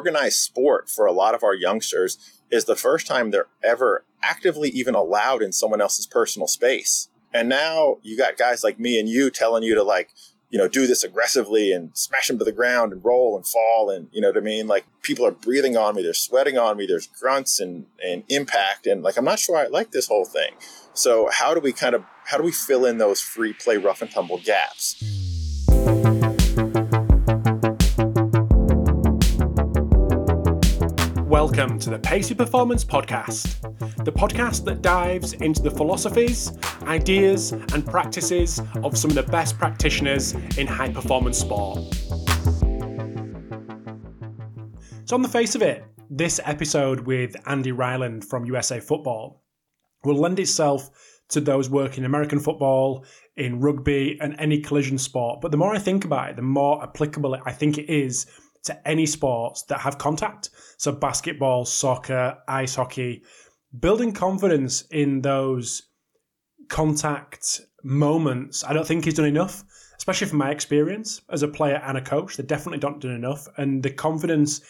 organized sport for a lot of our youngsters is the first time they're ever actively even allowed in someone else's personal space. And now you got guys like me and you telling you to like, you know, do this aggressively and smash them to the ground and roll and fall. And, you know what I mean? Like people are breathing on me. They're sweating on me. There's grunts and, and impact. And like, I'm not sure I like this whole thing. So how do we kind of, how do we fill in those free play rough and tumble gaps? Welcome to the Pacey Performance Podcast, the podcast that dives into the philosophies, ideas, and practices of some of the best practitioners in high performance sport. So, on the face of it, this episode with Andy Ryland from USA Football will lend itself to those working in American football, in rugby, and any collision sport. But the more I think about it, the more applicable I think it is to any sports that have contact. So basketball, soccer, ice hockey, building confidence in those contact moments, I don't think he's done enough, especially from my experience as a player and a coach. They definitely don't do enough. And the confidence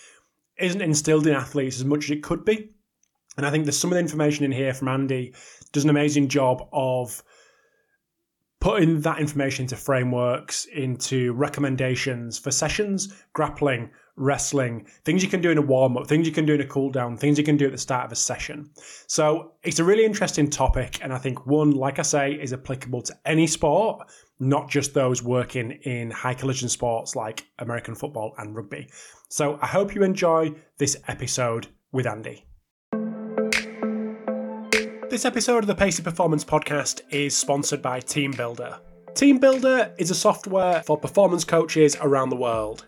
isn't instilled in athletes as much as it could be. And I think there's some of the information in here from Andy does an amazing job of putting that information into frameworks, into recommendations for sessions, grappling, wrestling, things you can do in a warm up, things you can do in a cool down, things you can do at the start of a session. So it's a really interesting topic. And I think one, like I say, is applicable to any sport, not just those working in high collision sports like American football and rugby. So I hope you enjoy this episode with Andy. This episode of the Pacey Performance Podcast is sponsored by TeamBuildr. TeamBuildr is a software for performance coaches around the world.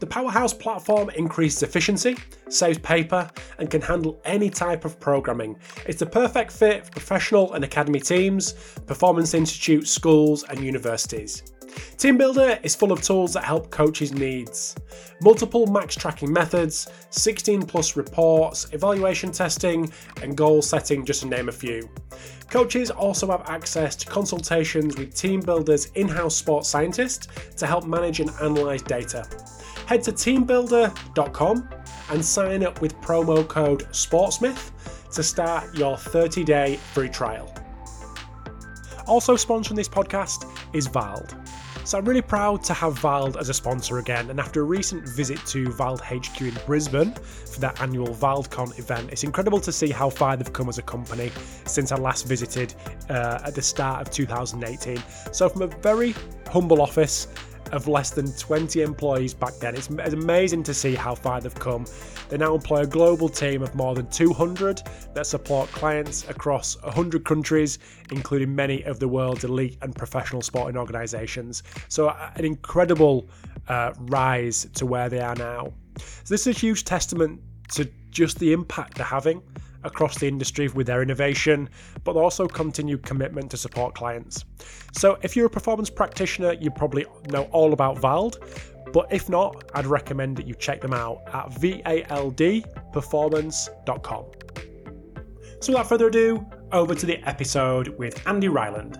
The Powerhouse platform increases efficiency, saves paper, and can handle any type of programming. It's the perfect fit for professional and academy teams, performance institutes, schools, and universities. TeamBuildr is full of tools that help coaches' needs. Multiple max tracking methods, 16 plus reports, evaluation testing, and goal setting, just to name a few. Coaches also have access to consultations with TeamBuildr's in house sports scientists to help manage and analyse data. Head to teambuildr.com and sign up with promo code SPORTSMITH to start your 30 day free trial. Also sponsoring this podcast is Vald. So I'm really proud to have Vald as a sponsor again, and after a recent visit to Vald HQ in Brisbane for their annual ValdCon event, it's incredible to see how far they've come as a company since I last visited uh, at the start of 2018. So from a very humble office of less than 20 employees back then. It's, amazing to see how far they've come. They now employ a global team of more than 200 that support clients across 100 countries, including many of the world's elite and professional sporting organisations. So, an incredible uh, rise to where they are now. So, this is a huge testament to just the impact they're having across the industry with their innovation, but also continued commitment to support clients. So, if you're a performance practitioner, you probably know all about Vald. But if not, I'd recommend that you check them out at valdperformance.com. So, without further ado, over to the episode with Andy Ryland.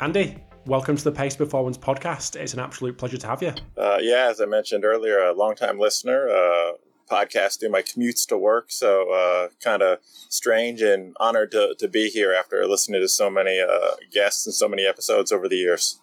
Andy, welcome to the Pacey Performance Podcast. It's an absolute pleasure to have you. Uh, yeah, as I mentioned earlier, a long-time listener, uh, podcast through my commutes to work. So uh, kind of strange and honored to, to be here after listening to so many uh, guests and so many episodes over the years.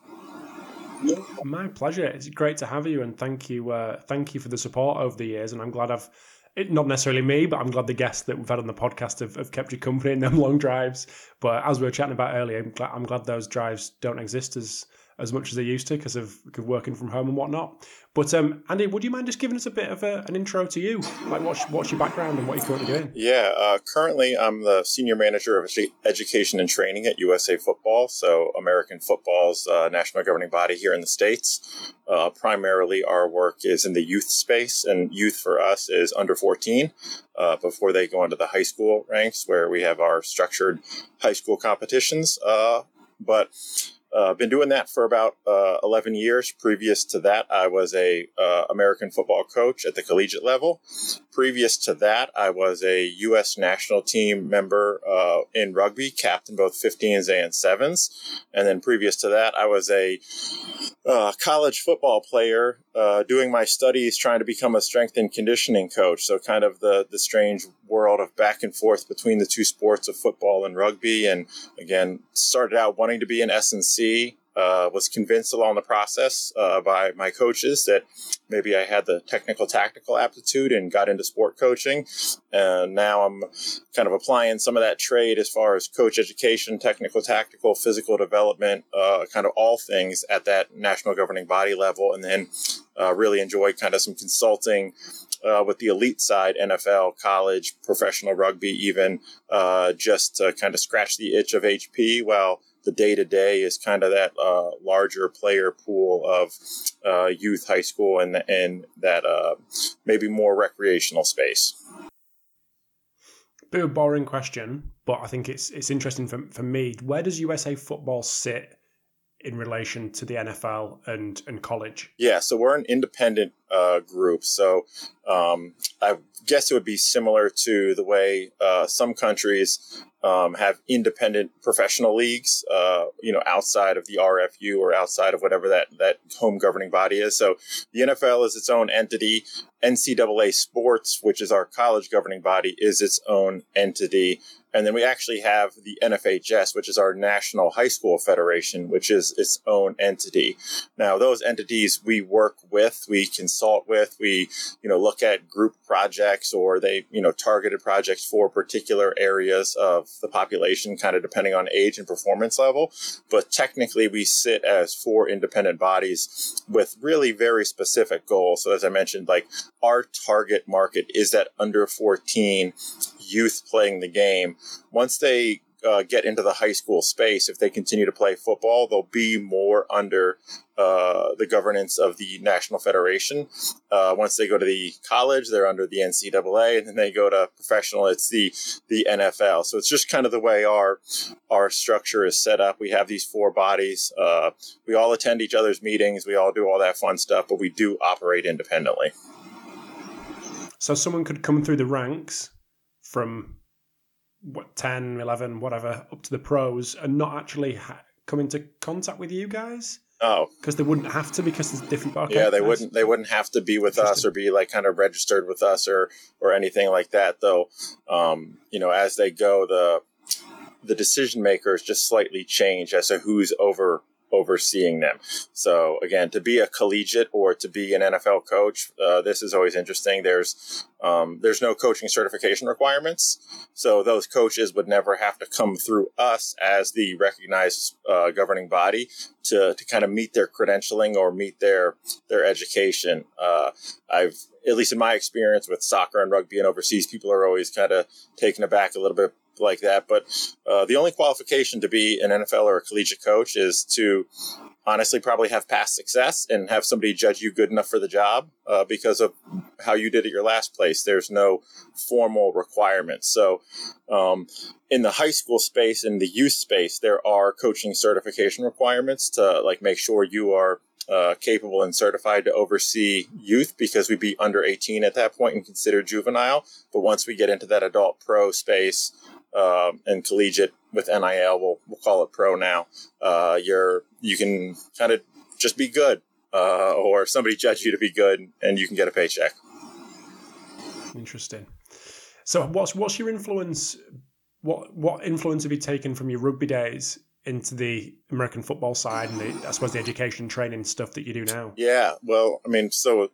My pleasure. It's great to have you, and thank you, uh, thank you for the support over the years. And I'm glad I've, it, not necessarily me, but I'm glad the guests that we've had on the podcast have, have kept you company in them long drives. But as we were chatting about earlier, I'm glad, I'm glad those drives don't exist as as much as they used to because of working from home and whatnot. But um, Andy, would you mind just giving us a bit of a, an intro to you? Like, what's, what's your background and what you're currently doing? Yeah, uh, currently I'm the senior manager of education and training at USA Football, so American football's uh, national governing body here in the states. Uh, primarily, our work is in the youth space, and youth for us is under 14 uh, before they go into the high school ranks, where we have our structured high school competitions. Uh, but uh, been doing that for about uh, 11 years. Previous to that, I was a uh, American football coach at the collegiate level. Previous to that, I was a U.S. national team member uh, in rugby, captain both 15s and 7s. And then previous to that, I was a uh, college football player uh, doing my studies, trying to become a strength and conditioning coach. So kind of the, the strange world of back and forth between the two sports of football and rugby. And again, started out wanting to be an S&C uh, was convinced along the process uh, by my coaches that maybe I had the technical tactical aptitude and got into sport coaching. And now I'm kind of applying some of that trade as far as coach education, technical tactical, physical development, uh, kind of all things at that national governing body level. And then uh, really enjoy kind of some consulting uh, with the elite side, NFL, college, professional rugby, even uh, just to kind of scratch the itch of HP while the day to day is kind of that uh, larger player pool of uh, youth, high school, and and that uh, maybe more recreational space. Bit of a boring question, but I think it's it's interesting for for me. Where does USA football sit in relation to the NFL and and college? Yeah, so we're an independent uh, group. So um, I guess it would be similar to the way uh, some countries um, have independent professional leagues, uh, you know, outside of the RFU or outside of whatever that that home governing body is. So the NFL is its own entity. NCAA Sports, which is our college governing body, is its own entity. And then we actually have the NFHS, which is our National High School Federation, which is its own entity. Now, those entities we work with, we consult with, we, you know, look at group projects or they, you know, targeted projects for particular areas of the population, kind of depending on age and performance level. But technically, we sit as four independent bodies with really very specific goals. So, as I mentioned, like our target market is that under 14 youth playing the game. Once they uh, get into the high school space, if they continue to play football, they'll be more under uh, the governance of the National Federation. Uh, once they go to the college, they're under the NCAA, and then they go to professional. It's the the NFL. So it's just kind of the way our our structure is set up. We have these four bodies. Uh, we all attend each other's meetings. We all do all that fun stuff, but we do operate independently. So someone could come through the ranks from what 10 11 whatever up to the pros and not actually ha- come into contact with you guys? Oh. Because they wouldn't have to because there's different okay, yeah they wouldn't they wouldn't have to be with us or be like kind of registered with us or or anything like that though. Um you know as they go the the decision makers just slightly change as to who's over overseeing them. So again, to be a collegiate or to be an NFL coach, uh, this is always interesting. There's um, there's no coaching certification requirements, so those coaches would never have to come through us as the recognized uh, governing body to, to kind of meet their credentialing or meet their their education. Uh, I've at least in my experience with soccer and rugby and overseas, people are always kind of taken aback a little bit like that. But uh, the only qualification to be an NFL or a collegiate coach is to honestly probably have past success and have somebody judge you good enough for the job uh, because of how you did at your last place. There's no formal requirements. So, um, in the high school space, in the youth space, there are coaching certification requirements to like make sure you are uh, capable and certified to oversee youth because we'd be under 18 at that point and considered juvenile. But once we get into that adult pro space, uh, and collegiate with NIL. We'll we'll call it pro now. Uh, you're you can kind of just be good, uh, or somebody judge you to be good, and you can get a paycheck. Interesting. So, what's what's your influence? What what influence have you taken from your rugby days into the American football side and the, I suppose the education training stuff that you do now? Yeah, well, I mean, so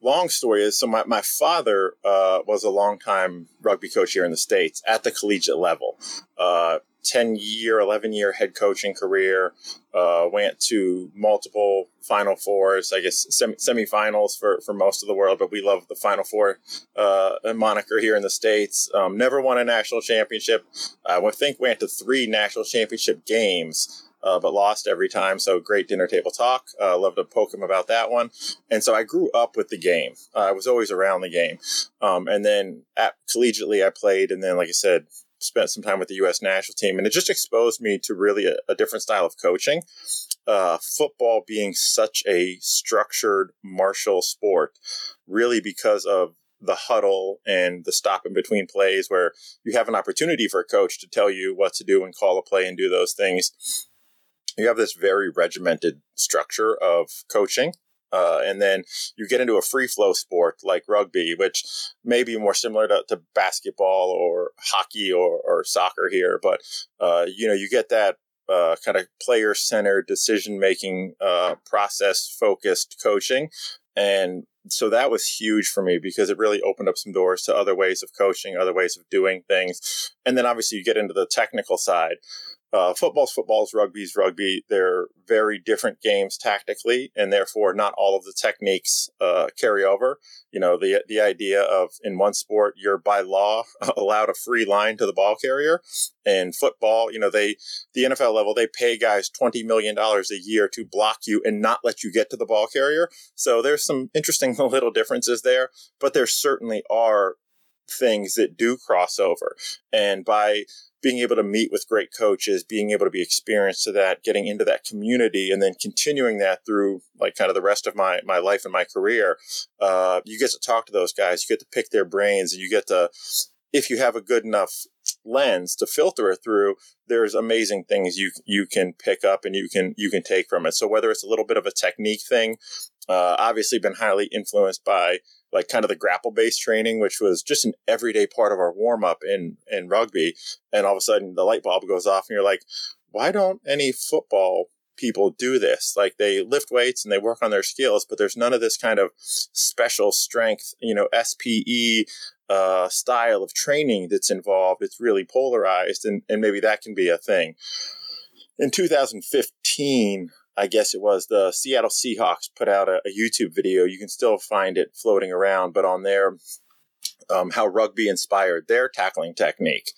long story is so my, my father uh, was a long time rugby coach here in the States at the collegiate level. Uh, 10 year, 11 year head coaching career. Uh, went to multiple Final Fours, I guess semi- semifinals for, for most of the world, but we love the Final Four uh, moniker here in the States. Um, never won a national championship. I think went to three national championship games. Uh, but lost every time. So great dinner table talk. Uh, love to poke him about that one. And so I grew up with the game. Uh, I was always around the game. Um, and then at collegiately, I played. And then, like I said, spent some time with the U.S. national team, and it just exposed me to really a, a different style of coaching. Uh, football being such a structured martial sport, really because of the huddle and the stop in between plays, where you have an opportunity for a coach to tell you what to do and call a play and do those things. You have this very regimented structure of coaching uh, and then you get into a free flow sport like rugby, which may be more similar to, to basketball or hockey or, or soccer here. But, uh, you know, you get that uh, kind of player centered decision making uh, process focused coaching. And so that was huge for me because it really opened up some doors to other ways of coaching, other ways of doing things. And then obviously you get into the technical side uh, football's football's rugby's rugby. They're very different games tactically, and therefore not all of the techniques uh, carry over. You know, the the idea of in one sport you're by law allowed a free line to the ball carrier, and football, you know, they the NFL level they pay guys twenty million dollars a year to block you and not let you get to the ball carrier. So there's some interesting little differences there, but there certainly are things that do cross over, and by being able to meet with great coaches, being able to be experienced to that, getting into that community, and then continuing that through like kind of the rest of my my life and my career. Uh, you get to talk to those guys, you get to pick their brains, and you get to, if you have a good enough lens to filter it through, there's amazing things you you can pick up and you can you can take from it. So whether it's a little bit of a technique thing, uh, obviously been highly influenced by like kind of the grapple based training, which was just an everyday part of our warm up in, in rugby. And all of a sudden the light bulb goes off and you're like, why don't any football people do this? Like they lift weights and they work on their skills, but there's none of this kind of special strength, you know, SPE, uh, style of training that's involved. It's really polarized and, and maybe that can be a thing. In 2015, I guess it was the Seattle Seahawks put out a, a YouTube video. You can still find it floating around, but on there, um, how rugby inspired their tackling technique.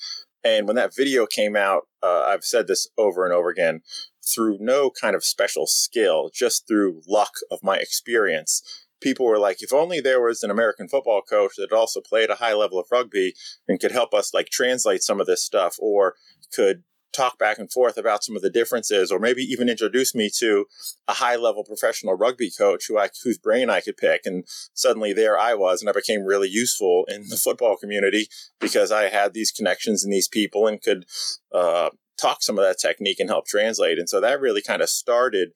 And when that video came out, uh, I've said this over and over again, through no kind of special skill, just through luck of my experience, people were like, if only there was an American football coach that also played a high level of rugby and could help us like translate some of this stuff or could talk back and forth about some of the differences, or maybe even introduce me to a high level professional rugby coach who I, whose brain I could pick. And suddenly there I was, and I became really useful in the football community because I had these connections and these people and could uh, talk some of that technique and help translate. And so that really kind of started.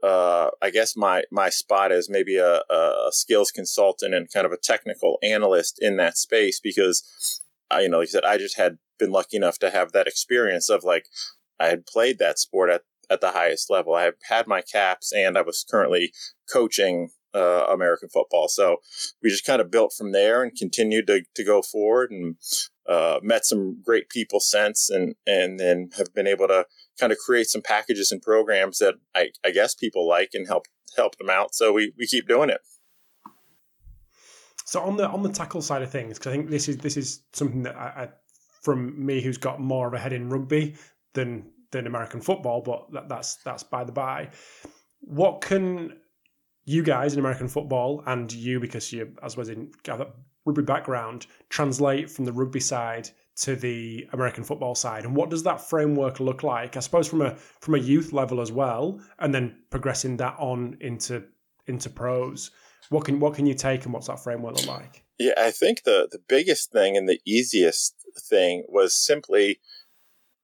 Uh, I guess my my spot as maybe a, a skills consultant and kind of a technical analyst in that space because I, you know, like I said, I just had been lucky enough to have that experience of like I had played that sport at, at the highest level. I had my caps and I was currently coaching uh, American football. So we just kind of built from there and continued to, to go forward and uh, met some great people since and, and then have been able to kind of create some packages and programs that I, I guess people like and help help them out. So we, we keep doing it. So on the on the tackle side of things, because I think this is this is something that I, I from me who's got more of a head in rugby than than American football, but that, that's that's by the by. What can you guys in American football and you, because you as was in rugby background, translate from the rugby side to the American football side, and what does that framework look like? I suppose from a from a youth level as well, and then progressing that on into into pros. What can what can you take, and what's that framework look like? Yeah, I think the the biggest thing and the easiest thing was simply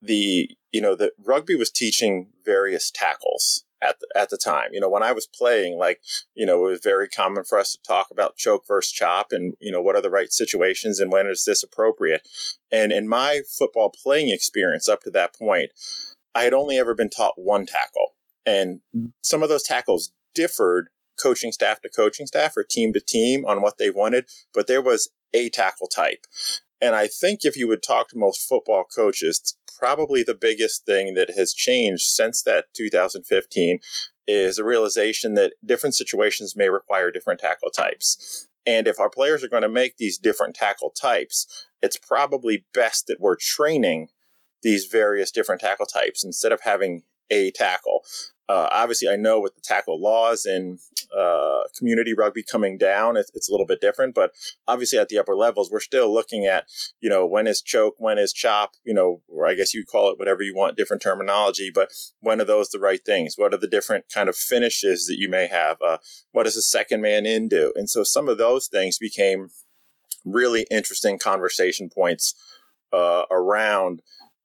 the you know that rugby was teaching various tackles at the, at the time. You know, when I was playing, like, you know, it was very common for us to talk about choke versus chop and, you know, what are the right situations and when is this appropriate. And in my football playing experience up to that point, I had only ever been taught one tackle. And some of those tackles differed coaching staff to coaching staff or team to team on what they wanted, but there was a tackle type. And I think if you would talk to most football coaches, probably the biggest thing that has changed since that 2015 is a realization that different situations may require different tackle types. And if our players are going to make these different tackle types, it's probably best that we're training these various different tackle types instead of having a tackle. Uh, obviously, I know with the tackle laws and uh, community rugby coming down, it's, it's, a little bit different. But obviously, at the upper levels, we're still looking at, you know, when is choke, when is chop, you know, or I guess you call it whatever you want, different terminology. But when are those the right things? What are the different kind of finishes that you may have? Uh, what does a second man in do? And so some of those things became really interesting conversation points uh, around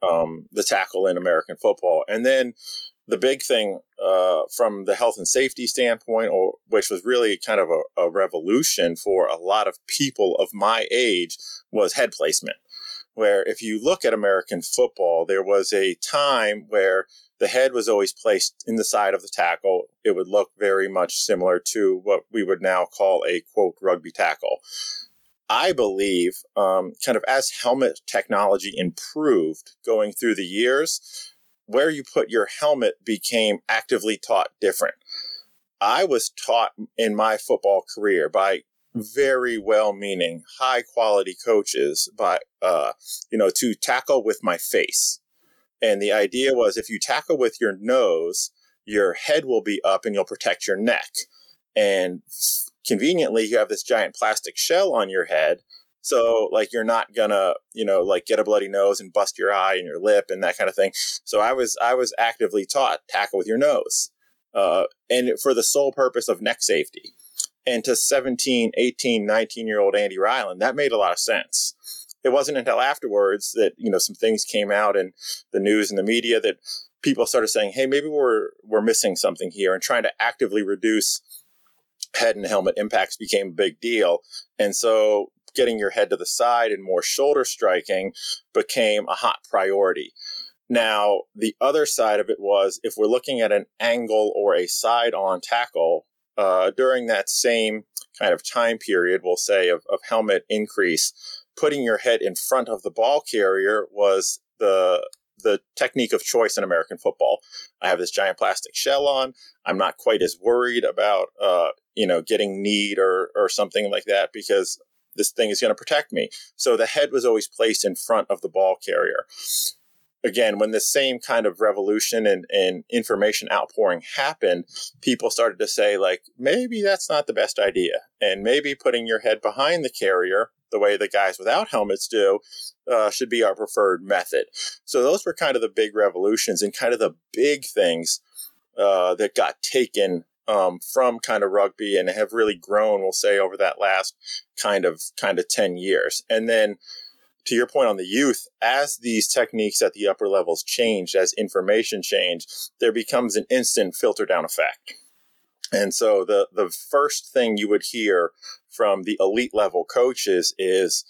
um, the tackle in American football. And then the big thing uh, from the health and safety standpoint, or which was really kind of a, a, revolution for a lot of people of my age, was head placement. Where if you look at American football, there was a time where the head was always placed in the side of the tackle. It would look very much similar to what we would now call a quote rugby tackle. I believe, um, kind of as helmet technology improved going through the years, where you put your helmet became actively taught different. I was taught in my football career by very well meaning, high quality coaches by, uh, you know, to tackle with my face. And the idea was if you tackle with your nose, your head will be up and you'll protect your neck. And conveniently, you have this giant plastic shell on your head so like you're not gonna, you know, like get a bloody nose and bust your eye and your lip and that kind of thing. So I was I was actively taught tackle with your nose. Uh, and for the sole purpose of neck safety. And to 17, 18, 19 year old Andy Ryland, that made a lot of sense. It wasn't until afterwards that, you know, some things came out in the news and the media that people started saying, hey, maybe we're we're missing something here and trying to actively reduce head and helmet impacts became a big deal. And so getting your head to the side and more shoulder striking became a hot priority. Now, the other side of it was if we're looking at an angle or a side on tackle uh, during that same kind of time period, we'll say, of, of helmet increase, putting your head in front of the ball carrier was the the technique of choice in American football. I have this giant plastic shell on. I'm not quite as worried about, uh, you know, getting kneed or, or something like that because this thing is going to protect me. So the head was always placed in front of the ball carrier. Again, when the same kind of revolution and, and information outpouring happened, people started to say, like, maybe that's not the best idea. And maybe putting your head behind the carrier, the way the guys without helmets do, uh, should be our preferred method. So those were kind of the big revolutions and kind of the big things uh, that got taken um, from kind of rugby and have really grown, we'll say, over that last kind of kind of 10 years. And then to your point on the youth, as these techniques at the upper levels change, as information change, there becomes an instant filter down effect. And so the the first thing you would hear from the elite level coaches is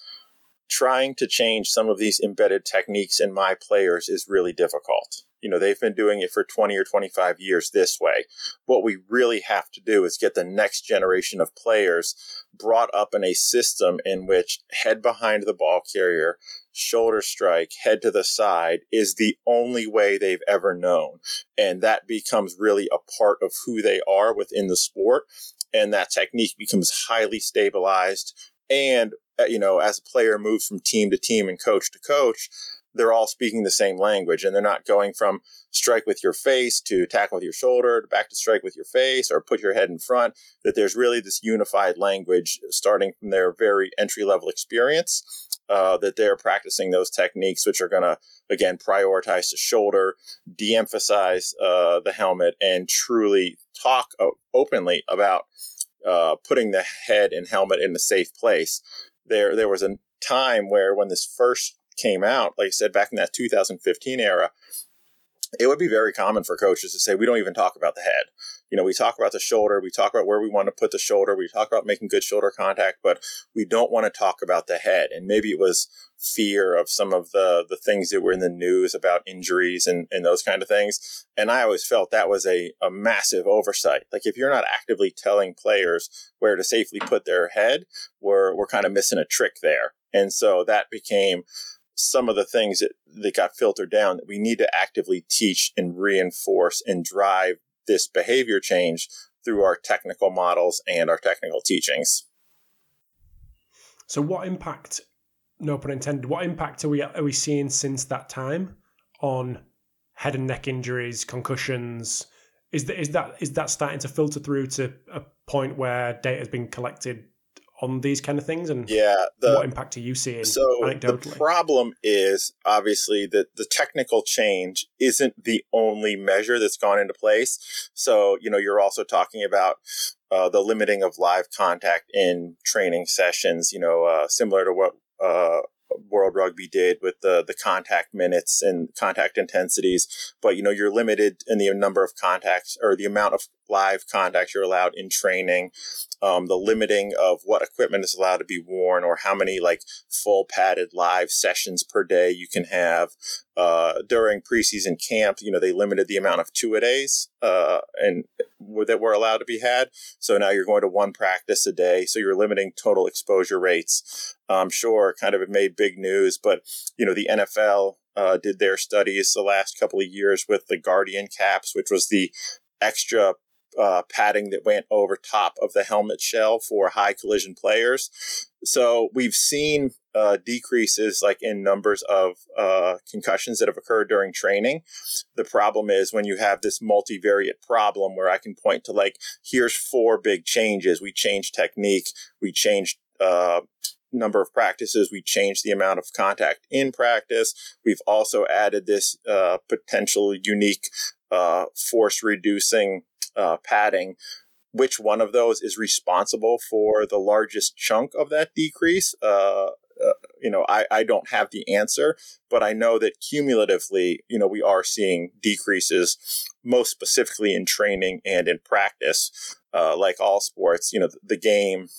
trying to change some of these embedded techniques in my players is really difficult you know, they've been doing it for 20 or 25 years this way. What we really have to do is get the next generation of players brought up in a system in which head behind the ball carrier, shoulder strike, head to the side is the only way they've ever known. And that becomes really a part of who they are within the sport. And that technique becomes highly stabilized. And, uh, you know, as a player moves from team to team and coach to coach, they're all speaking the same language and they're not going from strike with your face to tackle with your shoulder to back to strike with your face or put your head in front that there's really this unified language starting from their very entry level experience uh, that they're practicing those techniques which are going to again prioritize the shoulder de-emphasize uh, the helmet and truly talk openly about uh, putting the head and helmet in a safe place. There there was a time where when this first came out, like I said, back in that 2015 era, it would be very common for coaches to say, we don't even talk about the head. You know, we talk about the shoulder, we talk about where we want to put the shoulder, we talk about making good shoulder contact, but we don't want to talk about the head. And maybe it was fear of some of the, the things that were in the news about injuries and, and those kind of things. And I always felt that was a, a massive oversight. Like if you're not actively telling players where to safely put their head, we're, we're kind of missing a trick there. And so that became some of the things that, that got filtered down that we need to actively teach and reinforce and drive this behavior change through our technical models and our technical teachings. So, what impact, no pun intended, what impact are we are we seeing since that time on head and neck injuries, concussions? Is that is that is that starting to filter through to a point where data has been collected on these kind of things and yeah the, what impact are you seeing so anecdotally? the problem is obviously that the technical change isn't the only measure that's gone into place so you know you're also talking about uh, the limiting of live contact in training sessions you know uh, similar to what uh, World Rugby did with the the contact minutes and contact intensities, but you know you're limited in the number of contacts or the amount of live contacts you're allowed in training, um, the limiting of what equipment is allowed to be worn, or how many like full padded live sessions per day you can have. Uh, during preseason camp, you know they limited the amount of two a days uh, and that were allowed to be had. So now you're going to one practice a day, so you're limiting total exposure rates. I'm sure kind of it made big news, but you know the NFL uh, did their studies the last couple of years with the Guardian caps, which was the extra uh, padding that went over top of the helmet shell for high collision players. So we've seen uh, decreases like in numbers of uh, concussions that have occurred during training. The problem is when you have this multivariate problem where I can point to like, here's four big changes. We changed technique. We changed uh, number of practices. We changed the amount of contact in practice. We've also added this uh, potential unique uh, force reducing uh, padding, which one of those is responsible for the largest chunk of that decrease? Uh, uh, you know, I, I don't have the answer, but I know that cumulatively, you know, we are seeing decreases, most specifically in training and in practice. Uh, like all sports, you know, the, game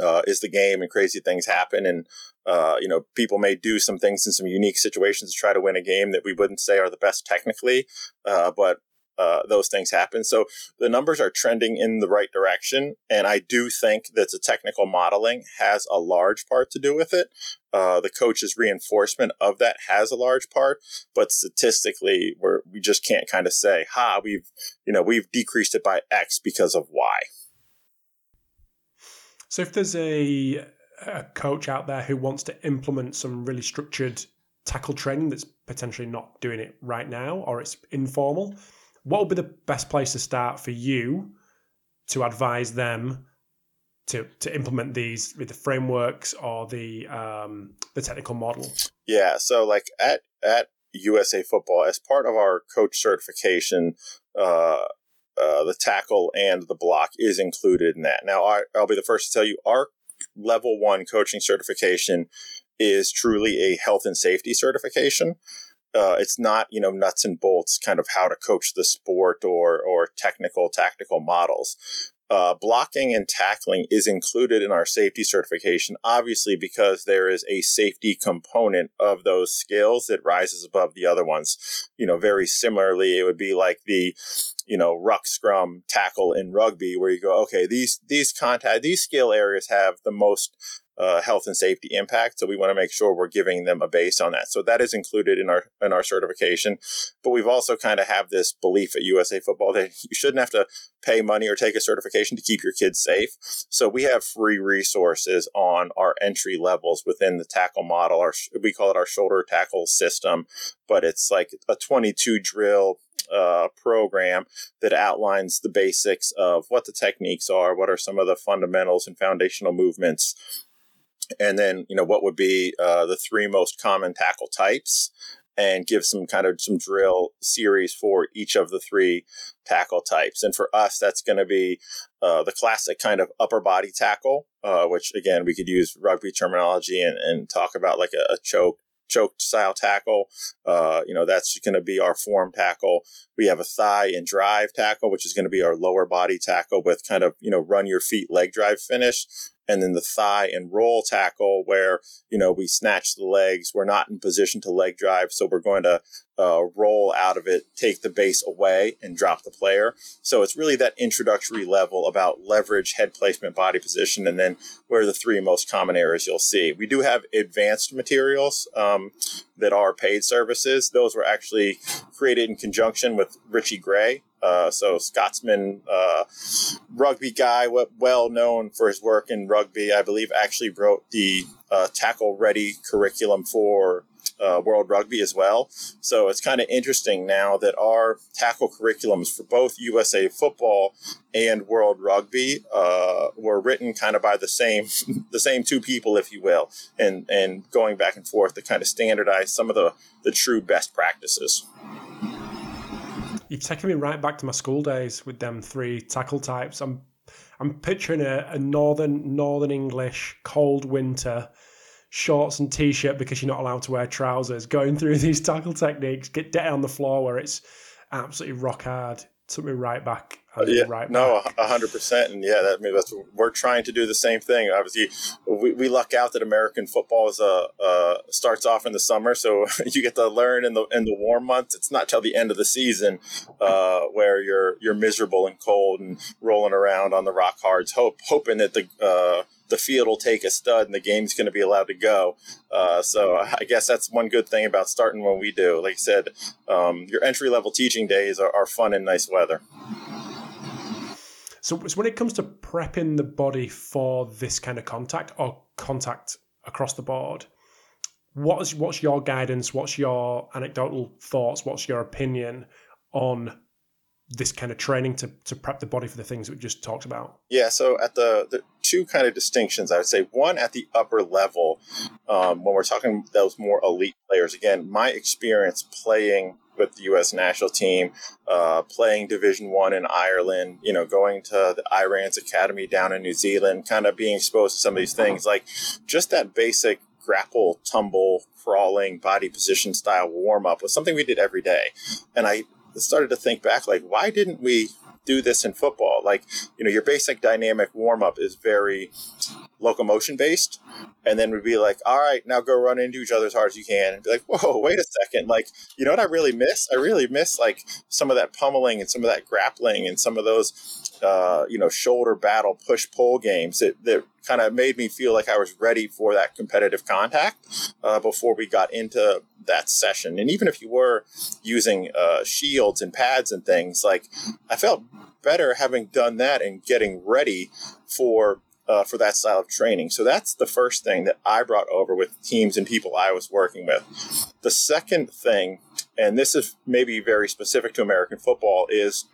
uh, is the game, and crazy things happen, and uh, you know, people may do some things in some unique situations to try to win a game that we wouldn't say are the best technically, uh, but uh, those things happen. So the numbers are trending in the right direction. And I do think that the technical modeling has a large part to do with it. Uh, the coach's reinforcement of that has a large part, but statistically, we're, we just can't kind of say, ha, we've, you know, we've decreased it by X because of Y. So if there's a, a coach out there who wants to implement some really structured tackle training that's potentially not doing it right now or it's informal, what would be the best place to start for you to advise them to to implement these with the frameworks or the um, the technical model? Yeah, so like at at USA Football, as part of our coach certification, uh, uh, the tackle and the block is included in that. Now, I, I'll be the first to tell you, our level one coaching certification is truly a health and safety certification uh, it's not you know nuts and bolts kind of how to coach the sport or or technical tactical models. Uh, blocking and tackling is included in our safety certification, obviously because there is a safety component of those skills that rises above the other ones. You know, very similarly, it would be like the you know ruck scrum tackle in rugby where you go okay these these contact these skill areas have the most uh, health and safety impact. So we want to make sure we're giving them a base on that. So that is included in our in our certification. But we've also kind of have this belief at USA Football that you shouldn't have to pay money or take a certification to keep your kids safe. So we have free resources on our entry levels within the tackle model. Our we call it our shoulder tackle system, but it's like a 22 drill uh, program that outlines the basics of what the techniques are, what are some of the fundamentals and foundational movements, and then you know what would be uh, the three most common tackle types and give some kind of some drill series for each of the three tackle types and for us that's going to be uh, the classic kind of upper body tackle uh, which again we could use rugby terminology and, and talk about like a, a choke choked style tackle. Uh, you know, that's going to be our form tackle. We have a thigh and drive tackle, which is going to be our lower body tackle with kind of, you know, run your feet leg drive finish and then the thigh and roll tackle where you know we snatch the legs. We're not in position to leg drive so we're going to uh, roll out of it take the base away and drop the player. So it's really that introductory level about leverage head placement body position and then where the three most common errors you'll see. We do have advanced materials um, that are paid services. Those were actually created in conjunction with Richie Gray uh, so Scotsman, uh, rugby guy, well known for his work in rugby, I believe actually wrote the uh, tackle ready curriculum for uh, World Rugby as well. So it's kind of interesting now that our tackle curriculums for both USA Football and World Rugby uh, were written kind of by the same the same two people, if you will, and and going back and forth to kind of standardize some of the the true best practices. You're taking me right back to my school days with them three tackle types. I'm I'm picturing a, a northern northern English cold winter shorts and t-shirt because you're not allowed to wear trousers going through these tackle techniques get down on the floor where it's absolutely rock hard took me right back yeah, right no, hundred percent, and yeah, that I mean, that's we're trying to do the same thing. Obviously, we, we luck out that American football is a uh, starts off in the summer, so you get to learn in the in the warm months. It's not till the end of the season uh, where you're you're miserable and cold and rolling around on the rock hards, hope hoping that the uh, the field will take a stud and the game's going to be allowed to go. Uh, so I guess that's one good thing about starting when we do. Like I said, um, your entry level teaching days are, are fun in nice weather. So, when it comes to prepping the body for this kind of contact or contact across the board, what's what's your guidance? What's your anecdotal thoughts? What's your opinion on this kind of training to, to prep the body for the things that we just talked about? Yeah, so at the, the two kind of distinctions, I would say one at the upper level, um, when we're talking those more elite players, again, my experience playing with the U.S. national team, uh, playing Division One in Ireland. You know, going to the IRANZ Academy down in New Zealand, kind of being exposed to some of these things, like just that basic grapple, tumble, crawling, body position style warm up was something we did every day, and I started to think back, like, why didn't we do this in football. Like, you know, your basic dynamic warm up is very locomotion based. And then we'd be like, all right, now go run into each other as hard as you can. And be like, whoa, wait a second. Like, you know what I really miss? I really miss like some of that pummeling and some of that grappling and some of those, uh, you know, shoulder battle, push pull games that, that kind of made me feel like I was ready for that competitive contact uh, before we got into that session. And even if you were using uh, shields and pads and things, like I felt better having done that and getting ready for uh, for that style of training. So that's the first thing that I brought over with teams and people I was working with. The second thing, and this is maybe very specific to American football, is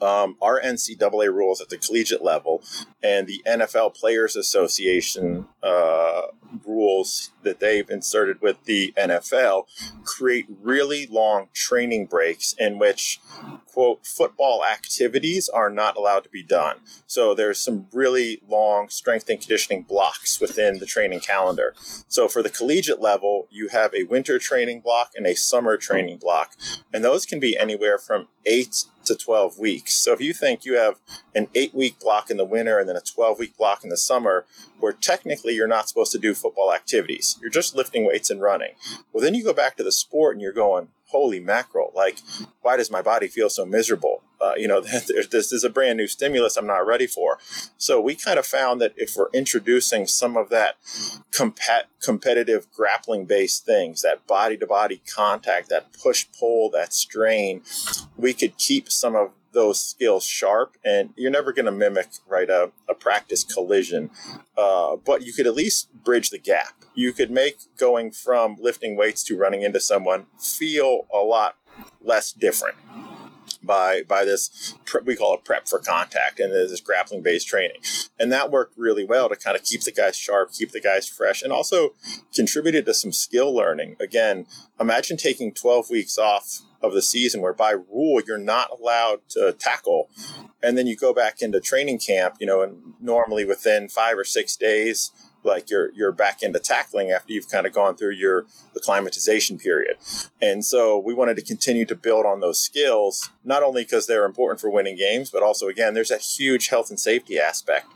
um, our NCAA rules at the collegiate level and the NFL Players Association uh, rules that they've inserted with the NFL create really long training breaks in which, quote, football activities are not allowed to be done. So there's some really long strength and conditioning blocks within the training calendar. So for the collegiate level, you have a winter training block and a summer training block. And those can be anywhere from eight to 12 weeks. So if you think you have an eight week block in the winter and then a 12 week block in the summer, where technically you're not supposed to do football activities, you're just lifting weights and running. Well, then you go back to the sport and you're going, holy mackerel, like, why does my body feel so miserable? Uh, you know, this is a brand new stimulus I'm not ready for. So we kind of found that if we're introducing some of that competitive grappling based things, that body to body contact, that push pull, that strain, we could keep some of those skills sharp and you're never going to mimic right a, a practice collision. Uh, but you could at least bridge the gap. You could make going from lifting weights to running into someone feel a lot less different by by this we call it prep for contact and this grappling based training. And that worked really well to kind of keep the guys sharp keep the guys fresh and also contributed to some skill learning. Again imagine taking 12 weeks off of the season where by rule you're not allowed to tackle and then you go back into training camp you know and normally within five or six days like you're you're back into tackling after you've kind of gone through your acclimatization period. And so we wanted to continue to build on those skills, not only because they're important for winning games, but also again, there's a huge health and safety aspect.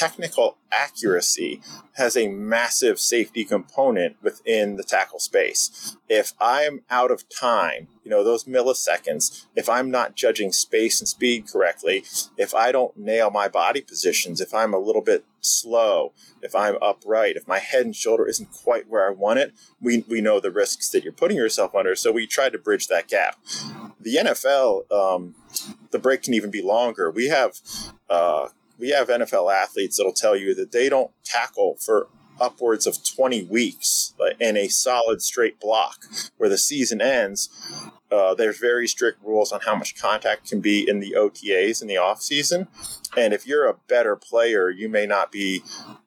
Technical accuracy has a massive safety component within the tackle space. If I'm out of time, you know, those milliseconds, if I'm not judging space and speed correctly, if I don't nail my body positions, if I'm a little bit slow, if I'm upright, if my head and shoulder isn't quite where I want it, we, we know the risks that you're putting yourself under. So we try to bridge that gap. The NFL, um, the break can even be longer. We have, uh, we have NFL athletes that'll tell you that they don't tackle for upwards of 20 weeks in a solid straight block where the season ends. Uh, there's very strict rules on how much contact can be in the OTAs in the off season, and if you're a better player, you may not be,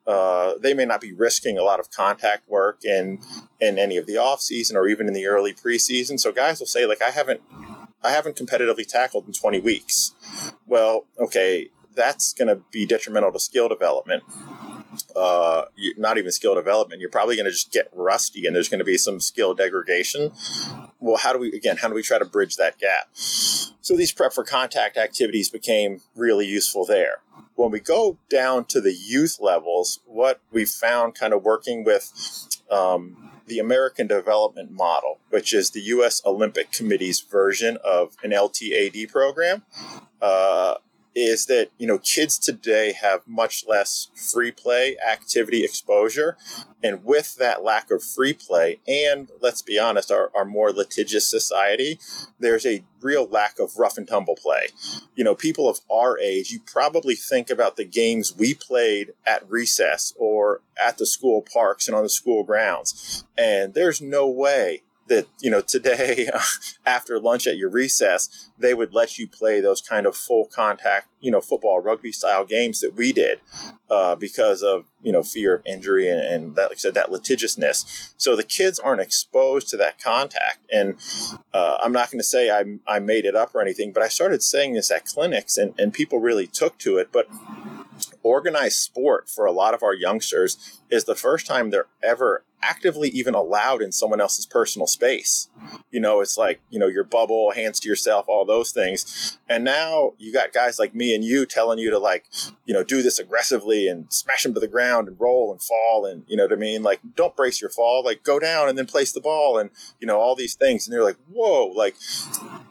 uh, they may not be risking a lot of contact work in in any of the off season or even in the early preseason. So guys will say like, I haven't, I haven't competitively tackled in 20 weeks. Well, okay, that's going to be detrimental to skill development uh, not even skill development. You're probably going to just get rusty, and there's going to be some skill degradation. Well, how do we again? How do we try to bridge that gap? So these prep for contact activities became really useful there. When we go down to the youth levels, what we found kind of working with um, the American Development Model, which is the U.S. Olympic Committee's version of an LTAD program. Uh, is that you know kids today have much less free play activity exposure. And with that lack of free play and let's be honest our, our more litigious society there's a real lack of rough and tumble play. You know people of our age you probably think about the games we played at recess or at the school parks and on the school grounds and there's no way that you know today after lunch at your recess they would let you play those kind of full contact you know football rugby style games that we did uh, because of you know fear of injury and, and, that like I said that litigiousness. So the kids aren't exposed to that contact. And uh, I'm not going to say I, I made it up or anything but I started saying this at clinics and, and people really took to it. But organized sport for a lot of our youngsters is the first time they're ever actively even allowed in someone else's personal space. You know, it's like, you know, your bubble, hands to yourself, all those things. And now you got guys like me and you telling you to like, you know, do this aggressively and smash them to the ground and roll and fall and, you know what I mean? Like, don't brace your fall, like go down and then place the ball and, you know, all these things. And they're like, whoa, like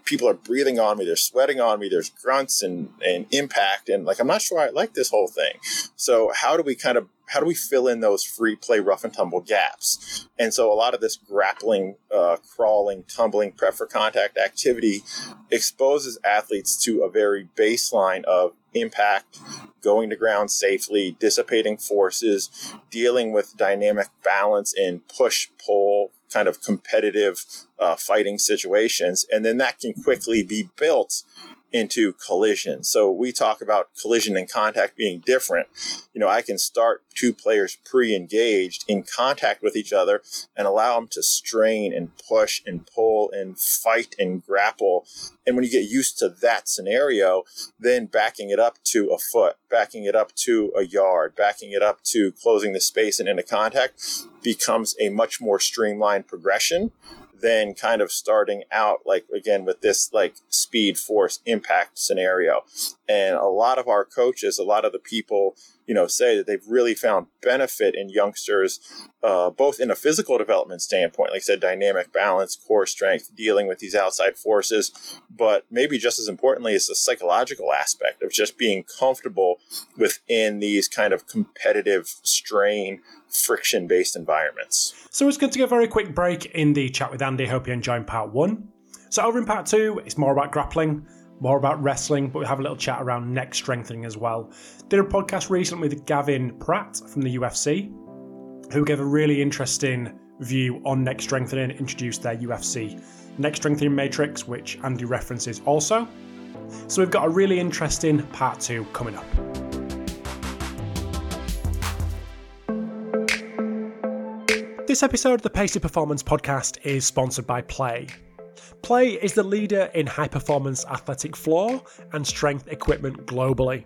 people are breathing on me, they're sweating on me, there's grunts and, and impact. And like, I'm not sure I like this whole thing. So how do we kind of how do we fill in those free play rough and tumble gaps? And so a lot of this grappling, uh, crawling, tumbling, prep for contact activity exposes athletes to a very baseline of impact, going to ground safely, dissipating forces, dealing with dynamic balance in push pull kind of competitive uh, fighting situations. And then that can quickly be built into collision. So we talk about collision and contact being different. You know, I can start two players pre-engaged in contact with each other and allow them to strain and push and pull and fight and grapple. And when you get used to that scenario, then backing it up to a foot, backing it up to a yard, backing it up to closing the space and into contact becomes a much more streamlined progression then kind of starting out like again with this like speed force impact scenario and a lot of our coaches a lot of the people you know say that they've really found benefit in youngsters uh, both in a physical development standpoint like i said dynamic balance core strength dealing with these outside forces but maybe just as importantly is the psychological aspect of just being comfortable within these kind of competitive strain friction based environments. So it's going to take a very quick break in the chat with Andy. Hope you enjoyed part one. So over in part two, it's more about grappling, more about wrestling, but we have a little chat around neck strengthening as well. Did a podcast recently with Gavin Pratt from the UFC, who gave a really interesting view on neck strengthening, introduced their UFC neck strengthening matrix, which Andy references also. So we've got a really interesting part two coming up. This episode of the Pacey Performance Podcast is sponsored by PLAE. PLAE is the leader in high performance athletic floor and strength equipment globally.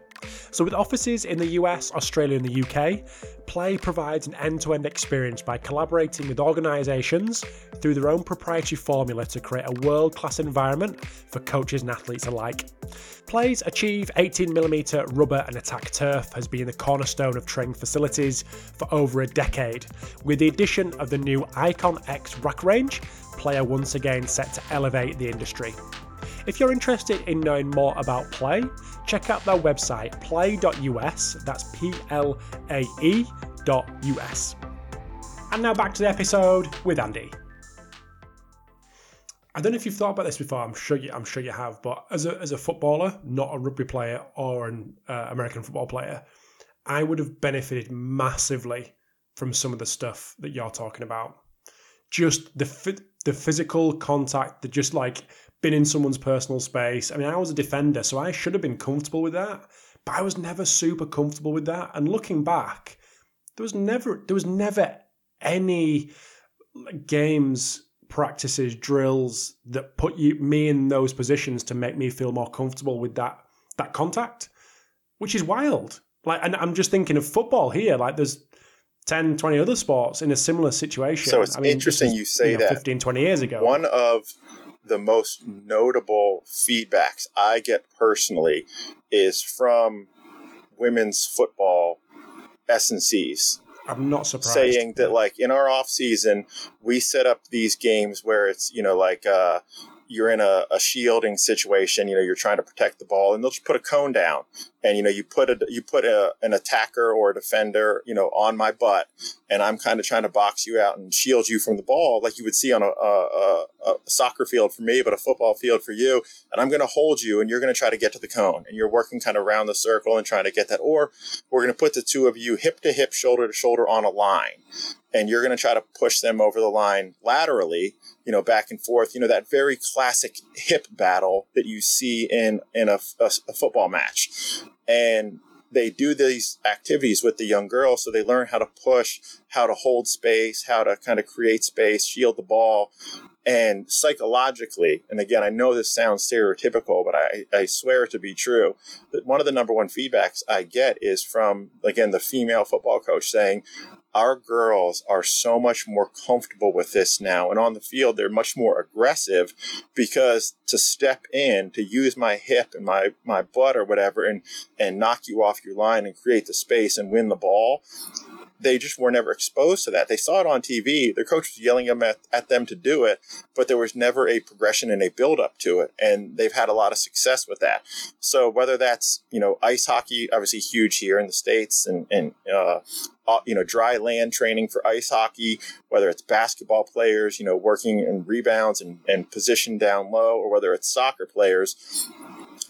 So, with offices in the US, Australia, and the UK, PLAE provides an end to end experience by collaborating with organisations through their own proprietary formula to create a world class environment for coaches and athletes alike. PLAE's Achieve 18mm rubber and attack turf has been the cornerstone of training facilities for over a decade. With the addition of the new Icon X rack range, PLAE are once again set to elevate the industry. If you're interested in knowing more about PLAE, check out their website plae.us, that's P L A E dot US. And now back to the episode with Andy. I don't know if you've thought about this before. I'm sure you. I'm sure you have. But as a as a footballer, not a rugby player or an uh, American football player, I would have benefited massively from some of the stuff that you're talking about. Just the the physical contact, the just like been in someone's personal space. I mean, I was a defender, so I should have been comfortable with that, but I was never super comfortable with that. And looking back, there was never there was never any games practices drills that put you me in those positions to make me feel more comfortable with that that contact which is wild. Like and i'm just thinking of football here. Like there's 10 20 other sports in a similar situation. So it's I mean, interesting you say you know, that. 15 20 years ago. One of the most notable feedbacks i get personally is from women's football s&cs I'm not surprised. Saying that, like, in our off season, we set up these games where it's, you know, like, uh, you're in a, a, shielding situation, you know, you're trying to protect the ball, and they'll just put a cone down, and you know, you put a you put a, an attacker or a defender, you know, on my butt, and I'm kind of trying to box you out and shield you from the ball, like you would see on a, a, a soccer field for me, but a football field for you, and I'm going to hold you, and you're going to try to get to the cone, and you're working kind of around the circle and trying to get that, or we're going to put the two of you hip to hip, shoulder to shoulder on a line, and you're going to try to push them over the line laterally, you know, back and forth. You know, that very classic hip battle that you see in in a, a, a football match, and they do these activities with the young girls so they learn how to push how to hold space how to kind of create space shield the ball. And psychologically and again i know this sounds stereotypical but i, I swear it to be true that one of the number one feedbacks i get is from again the female football coach saying our girls are so much more comfortable with this now. And on the field, they're much more aggressive because to step in, to use my hip and my, my butt or whatever and, and knock you off your line and create the space and win the ball, they just were never exposed to that. They saw it on TV. Their coach was yelling at, at them to do it, but there was never a progression and a build up to it. And they've had a lot of success with that. So whether that's, you know, ice hockey, obviously huge here in the States and, and, uh, you know, dry land training for ice hockey, whether it's basketball players, you know, working in rebounds and, and position down low, or whether it's soccer players,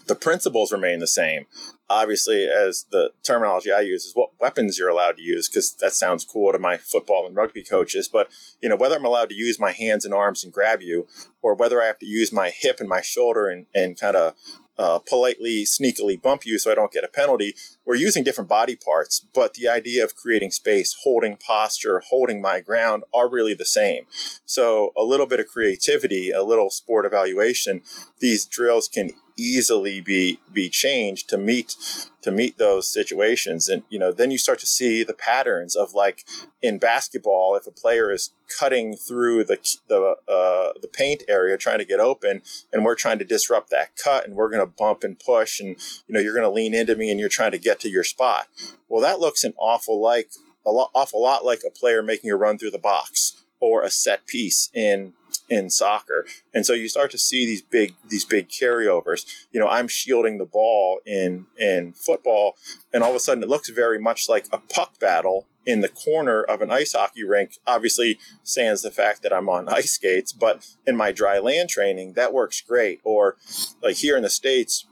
the principles remain the same obviously as the terminology i use is what weapons you're allowed to use because that sounds cool to my football and rugby coaches but you know whether i'm allowed to use my hands and arms and grab you or whether i have to use my hip and my shoulder and, and kind of uh, politely, sneakily bump you so I don't get a penalty. We're using different body parts, but the idea of creating space, holding posture, holding my ground are really the same. So a little bit of creativity, a little sport evaluation, these drills can easily be be changed to meet to meet those situations. And you know then you start to see the patterns of like in basketball if a player is cutting through the the uh, the paint area trying to get open and we're trying to disrupt that cut and we're going to bump and push and you know you're going to lean into me and you're trying to get to your spot. Well that looks an awful like a lot awful lot like a player making a run through the box or a set piece in in soccer. And so you start to see these big these big carryovers. You know, I'm shielding the ball in in football and all of a sudden it looks very much like a puck battle in the corner of an ice hockey rink. Obviously, sans the fact that I'm on ice skates, but in my dry land training, that works great. Or like here in the States,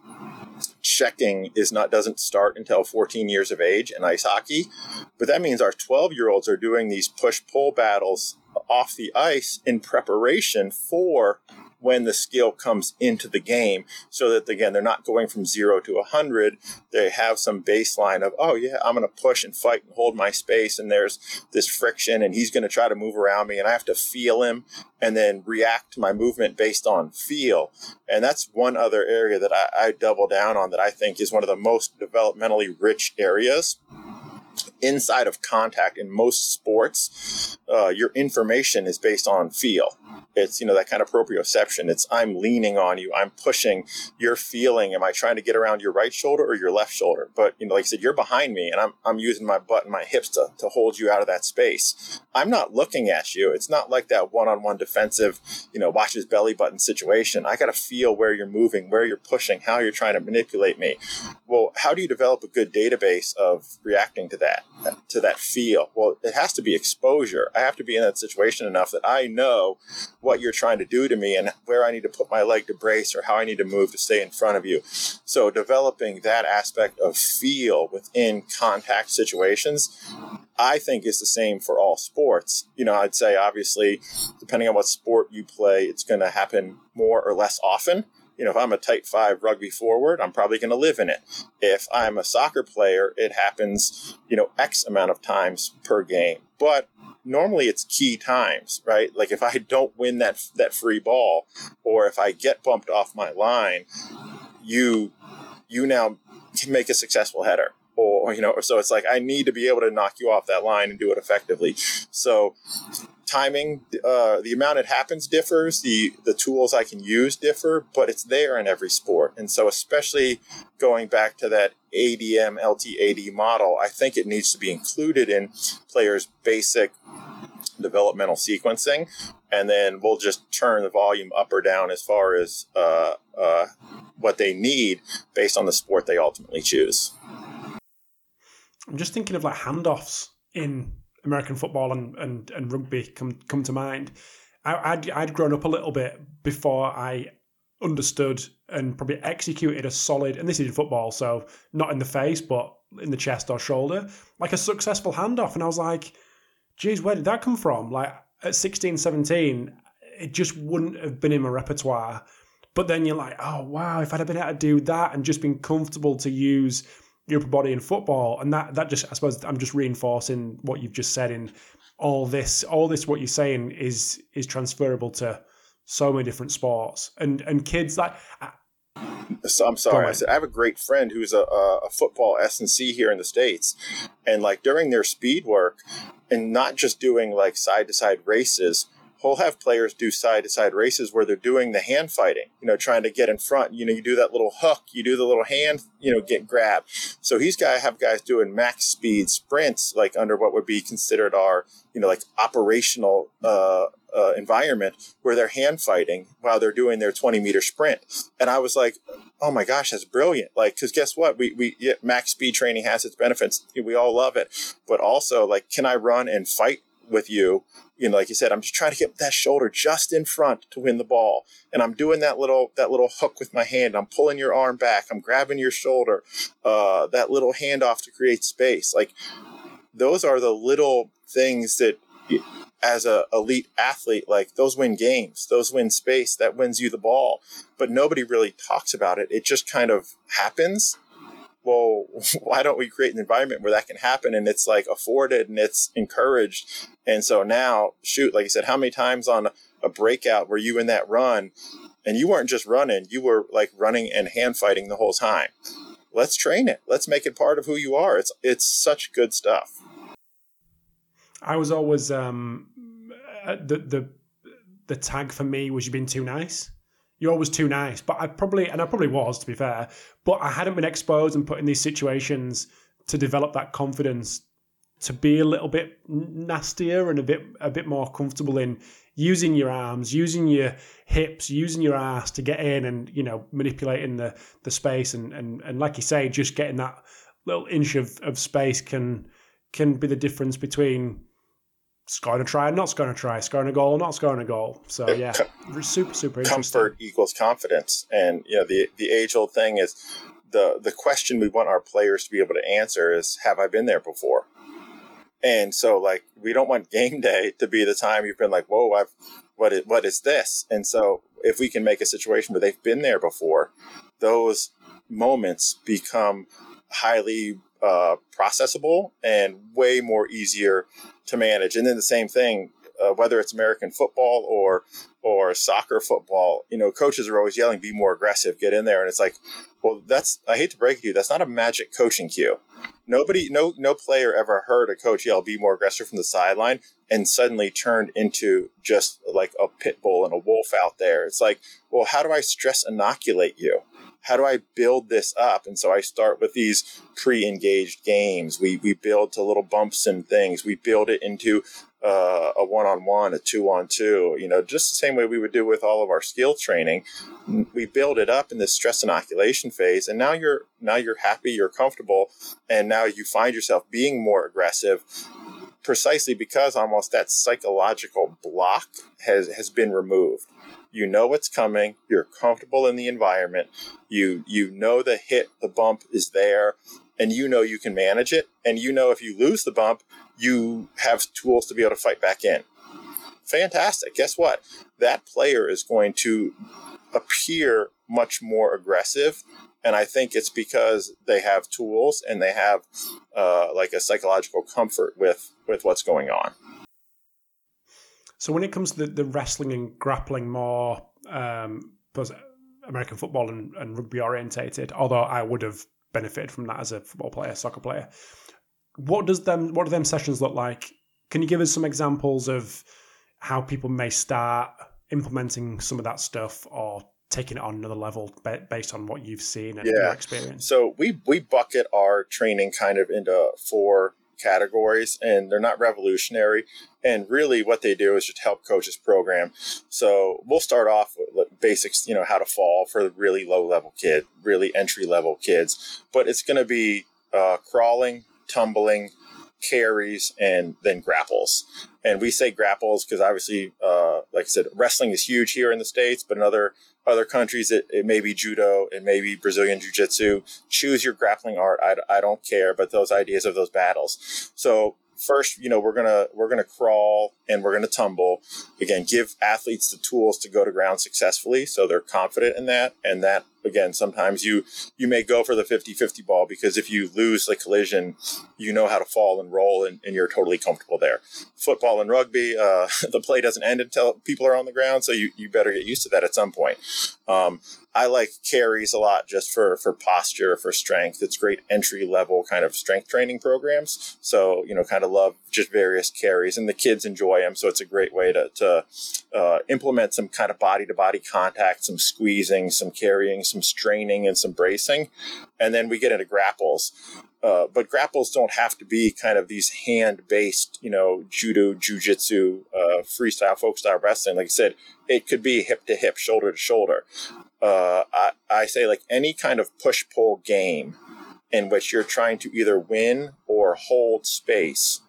checking is not doesn't start until 14 years of age in ice hockey but that means our 12 year olds are doing these push pull battles off the ice in preparation for when the skill comes into the game. So that again they're not going from zero to a hundred. They have some baseline of oh yeah i'm going to push and fight and hold my space and there's this friction and he's going to try to move around me and i have to feel him and then react to my movement based on feel. And that's one other area that I, I double down on that i think is one of the most developmentally rich areas inside of contact in most sports, uh, your information is based on feel. It's, you know, that kind of proprioception. It's, I'm leaning on you. I'm pushing. You're feeling, am I trying to get around your right shoulder or your left shoulder? But, you know, like I said, you're behind me and I'm, I'm using my butt and my hips to, to hold you out of that space. I'm not looking at you. It's not like that one on one defensive, you know, watch his belly button situation. I got to feel where you're moving, where you're pushing, how you're trying to manipulate me. Well, how do you develop a good database of reacting to that, to that feel? Well, it has to be exposure. I have to be in that situation enough that I know what you're trying to do to me and where I need to put my leg to brace or how I need to move to stay in front of you. So developing that aspect of feel within contact situations, I think is the same for all sports. You know, I'd say obviously, depending on what sport you play, it's going to happen more or less often you know, if I'm a tight five rugby forward, I'm probably going to live in it. If I'm a soccer player, it happens, you know, X amount of times per game. But normally it's key times, right? Like if I don't win that that free ball, or if I get bumped off my line, you you now can make a successful header. Or, you know, so it's like I need to be able to knock you off that line and do it effectively. So timing, uh, the amount it happens differs. The the tools I can use differ, but it's there in every sport. And so, especially going back to that ADM LTAD model, I think it needs to be included in players' basic developmental sequencing, and then we'll just turn the volume up or down as far as uh, uh, what they need based on the sport they ultimately choose. I'm just thinking of like handoffs in American football and, and, and rugby come come to mind. I, would I'd grown up a little bit before I understood and probably executed a solid, and this is in football, so not in the face, but in the chest or shoulder, like a successful handoff. And I was like, geez, where did that come from? Like at 16, 17, it just wouldn't have been in my repertoire. But then you're like, oh, wow, if I'd have been able to do that and just been comfortable to use your upper body in football, and that that just I suppose I'm just reinforcing what you've just said in all this all this what you're saying is is transferable to so many different sports. And and kids like so I'm sorry. I said I have a great friend who's a, a football S and C here in the states, and like during their speed work, and not just doing like side to side races, we'll have players do side to side races where they're doing the hand fighting, you know, trying to get in front. You know, you do that little hook, you do the little hand, you know, get grab. So he's got to have guys doing max speed sprints, like under what would be considered our, you know, like operational uh, uh, environment where they're hand fighting while they're doing their 20 meter sprint. And I was like, oh my gosh, that's brilliant. Like, because guess what? We, we, yeah, max speed training has its benefits. We all love it. But also, like, can I run and fight with you you know, like you said, I'm just trying to get that shoulder just in front to win the ball. And I'm doing that little that little hook with my hand. I'm pulling your arm back. I'm grabbing your shoulder. Uh, that little handoff to create space. Like those are the little things that as a elite athlete, like those win games, those win space, that wins you the ball. But nobody really talks about it. It just kind of happens well, why don't we create an environment where that can happen and it's like afforded and it's encouraged? And so now, shoot, like you said, how many times on a breakout were you in that run and you weren't just running, you were like running and hand fighting the whole time? Let's train it. Let's make it part of who you are. It's it's such good stuff. I was always um, uh, the the the tag for me was you've been too nice you're always too nice. But I probably, and I probably was, to be fair, but I hadn't been exposed and put in these situations to develop that confidence to be a little bit nastier and a bit a bit more comfortable in using your arms, using your hips, using your ass to get in and you know manipulating the the space and and and like you say, just getting that little inch of, of space can can be the difference between scoring a try, or not scoring a try, scoring a goal, or not scoring a goal. So yeah, super super comfort equals confidence, and you know the the age old thing is the the question we want our players to be able to answer is Have I been there before? And so like we don't want game day to be the time you've been like Whoa, I've what is what is this? And so if we can make a situation where they've been there before, those moments become highly uh, processable and way more easier to manage. And then the same thing, uh, whether it's American football or or soccer football, you know, coaches are always yelling, "Be more aggressive, get in there." And it's like, well, that's I hate to break it to you, that's not a magic coaching cue. Nobody, no, no player ever heard a coach yell, "Be more aggressive" from the sideline, and suddenly turned into just like a pit bull and a wolf out there. It's like, well, how do I stress inoculate you? How do I build this up? And so I start with these pre-engaged games. We we build to little bumps and things. We build it into uh, a one-on-one, a two-on-two. You know, just the same way we would do with all of our skill training. We build it up in this stress inoculation phase, and now you're now you're happy, you're comfortable, and now you find yourself being more aggressive precisely because almost that psychological block has has been removed you know what's coming you're comfortable in the environment you you know the hit the bump is there and you know you can manage it and you know if you lose the bump you have tools to be able to fight back in. Fantastic. Guess what? That player is going to appear much more aggressive and I think it's because they have tools and they have uh, like a psychological comfort with with what's going on. So when it comes to the, the wrestling and grappling more, um, American football and, and rugby orientated, although I would have benefited from that as a football player, soccer player. What does them? What do them sessions look like? Can you give us some examples of how people may start implementing some of that stuff or taking it on another level based on what you've seen and yeah. your experience? So we we bucket our training kind of into four categories and they're not revolutionary and really what they do is just help coaches program so we'll start off with basics you know how to fall for the really low level kid really entry level kids but it's going to be uh, crawling tumbling carries and then grapples. And we say grapples because obviously, uh, like I said, wrestling is huge here in the states, but in other other countries, it, it may be judo, it may be Brazilian jiu jitsu. Choose your grappling art. I, I don't care, but those ideas of those battles. So first, you know, we're gonna we're gonna crawl and we're gonna tumble. Again, give athletes the tools to go to ground successfully, so they're confident in that. And that again, sometimes you you may go for the 50-50 ball because if you lose the collision, you know how to fall and roll, and, and you're totally comfortable there. Football and rugby, uh, the play doesn't end until people are on the ground, so you you better get used to that at some point. Um, I like carries a lot just for for posture, for strength. It's great entry level kind of strength training programs. So you know, kind of love just various carries, and the kids enjoy them. So it's a great way to to uh, implement some kind of body to body contact, some squeezing, some carrying, some straining, and some bracing, and then we get into grapples. Uh, but grapples don't have to be kind of these hand-based, you know, judo, jujitsu, uh, freestyle, folk style wrestling. Like I said, it could be hip to hip, shoulder to shoulder uh, I, I say like any kind of push pull game in which you're trying to either win or hold space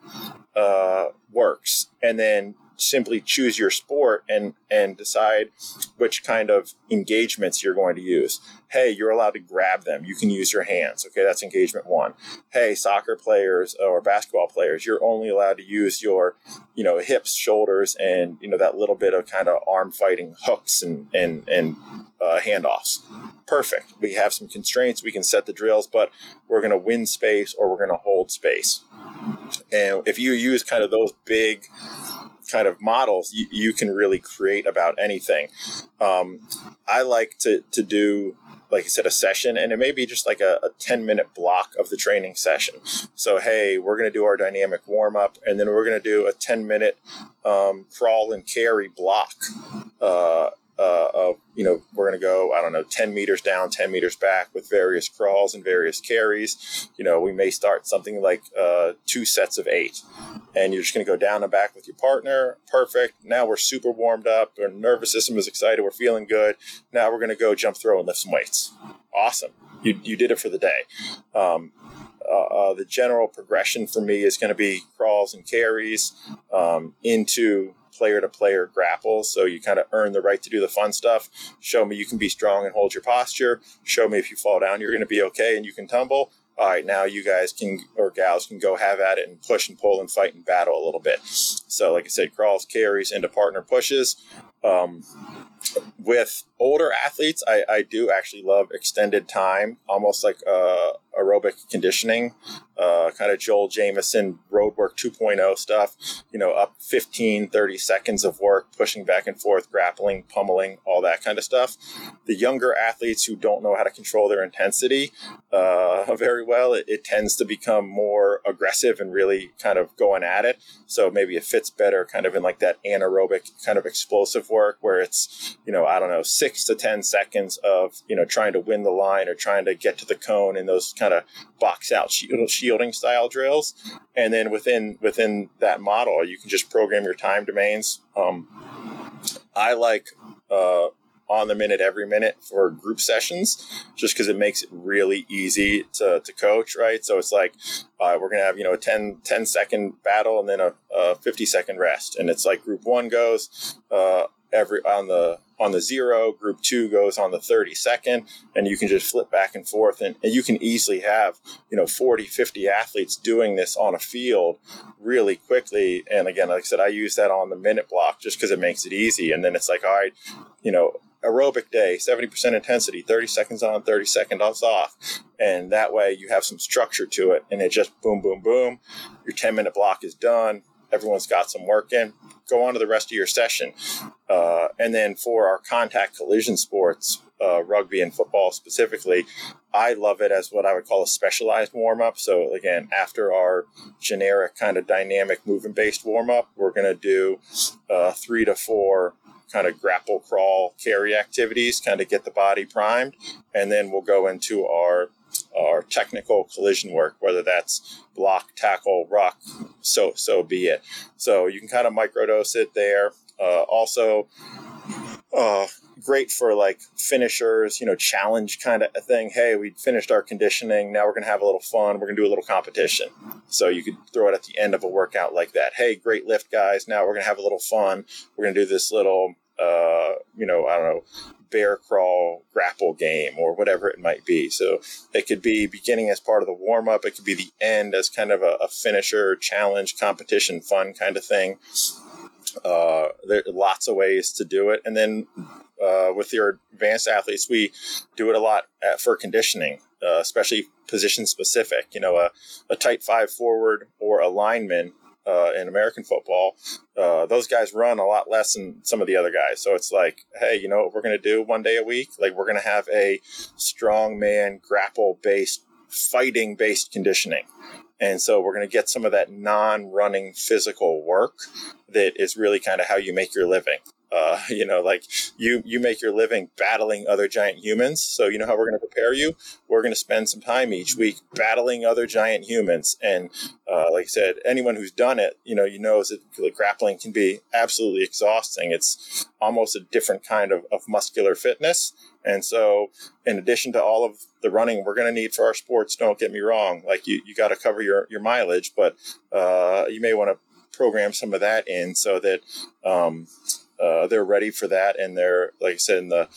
uh, works. And then simply choose your sport and and decide which kind of engagements you're going to use. Hey, you're allowed to grab them. You can use your hands. Okay, that's engagement one. Hey, soccer players or basketball players, you're only allowed to use your, you know, hips, shoulders, and you know that little bit of kind of arm fighting hooks and and and uh, handoffs. Perfect. We have some constraints. We can set the drills, but we're going to win space or we're going to hold space. And if you use kind of those big kind of models, you, you can really create about anything. Um, I like to, to do, like I said, a session, and it may be just like a, a 10 minute block of the training session. So, hey, we're going to do our dynamic warm up, and then we're going to do a 10 minute um, crawl and carry block. Uh, uh, of you know we're going to go I don't know 10 meters down 10 meters back with various crawls and various carries. You know we may start something like uh, two sets of eight. And you're just going to go down and back with your partner. Perfect. Now we're super warmed up. Our nervous system is excited. We're feeling good. Now we're going to go jump throw and lift some weights. Awesome. You, you did it for the day. Um, uh, uh, the general progression for me is going to be crawls and carries um, into player to player grapple. So you kind of earn the right to do the fun stuff. Show me you can be strong and hold your posture. Show me if you fall down, you're going to be okay and you can tumble. All right, now you guys can or gals can go have at it and push and pull and fight and battle a little bit. So, like I said, crawls, carries into partner pushes. Um, with older athletes, I, I do actually love extended time, almost like uh, aerobic conditioning, uh, kind of Joel Jamieson roadwork 2.0 stuff, you know, up 15, 30 seconds of work, pushing back and forth, grappling, pummeling, all that kind of stuff. The younger athletes who don't know how to control their intensity uh, very well, it, it tends to become more aggressive and really kind of going at it. So maybe it fits better kind of in like that anaerobic kind of explosive work where it's, you know, I don't know, six to 10 seconds of, you know, trying to win the line or trying to get to the cone in those kind of box out shielding style drills. And then within, within that model, you can just program your time domains. Um, I like, uh, on the minute every minute for group sessions, just because it makes it really easy to, to coach, right? So it's like uh, we're gonna have you know a 10, 10 second battle and then a, a fifty second rest, and it's like group one goes uh, every on the on the zero group two goes on the 32nd and you can just flip back and forth and, and, you can easily have you know 40 50 athletes doing this on a field really quickly. And again like i said i use that on the minute block just because it makes it easy. And then it's like all right you know aerobic day 70% intensity 30 seconds on 30 seconds off and that way you have some structure to it and it just boom boom boom. Your 10 minute block is done everyone's got some work in. Go on to the rest of your session. Uh, and then for our contact collision sports, uh, rugby and football specifically, I love it as what I would call a specialized warm up. So, again, after our generic kind of dynamic movement based warm up, we're going to do uh, three to four kind of grapple, crawl, carry activities, kind of get the body primed. And then we'll go into our our technical collision work, whether that's block, tackle, ruck, so so be it. So you can kind of microdose it there. Uh, also, uh, great for like finishers, you know, challenge kind of a thing. Hey, we finished our conditioning. Now we're going to have a little fun. We're going to do a little competition. So you could throw it at the end of a workout like that. Hey, great lift, guys. Now we're going to have a little fun. We're going to do this little, uh, you know, I don't know, bear crawl grapple game or whatever it might be. So it could be beginning as part of the warm up. It could be the end as kind of a, a finisher, challenge, competition, fun kind of thing. Uh, there are lots of ways to do it. And then uh, with your advanced athletes, we do it a lot at, for conditioning, uh, especially position specific. You know, a, a tight five forward or a lineman uh, in American football, uh, those guys run a lot less than some of the other guys. So it's like, hey, you know what we're going to do one day a week? Like we're going to have a strong man grapple based, fighting based conditioning. And so we're going to get some of that non running physical work that is really kind of how you make your living. Uh, you know, like you you make your living battling other giant humans. So you know how we're going to prepare you. We're going to spend some time each week battling other giant humans. And uh, like I said, anyone who's done it, you know, you know that grappling can be absolutely exhausting. It's almost a different kind of, of muscular fitness. And so, in addition to all of the running we're going to need for our sports, don't get me wrong, like you, you got to cover your, your mileage, but uh, you may want to program some of that in so that um, uh, they're ready for that, and they're like I said in the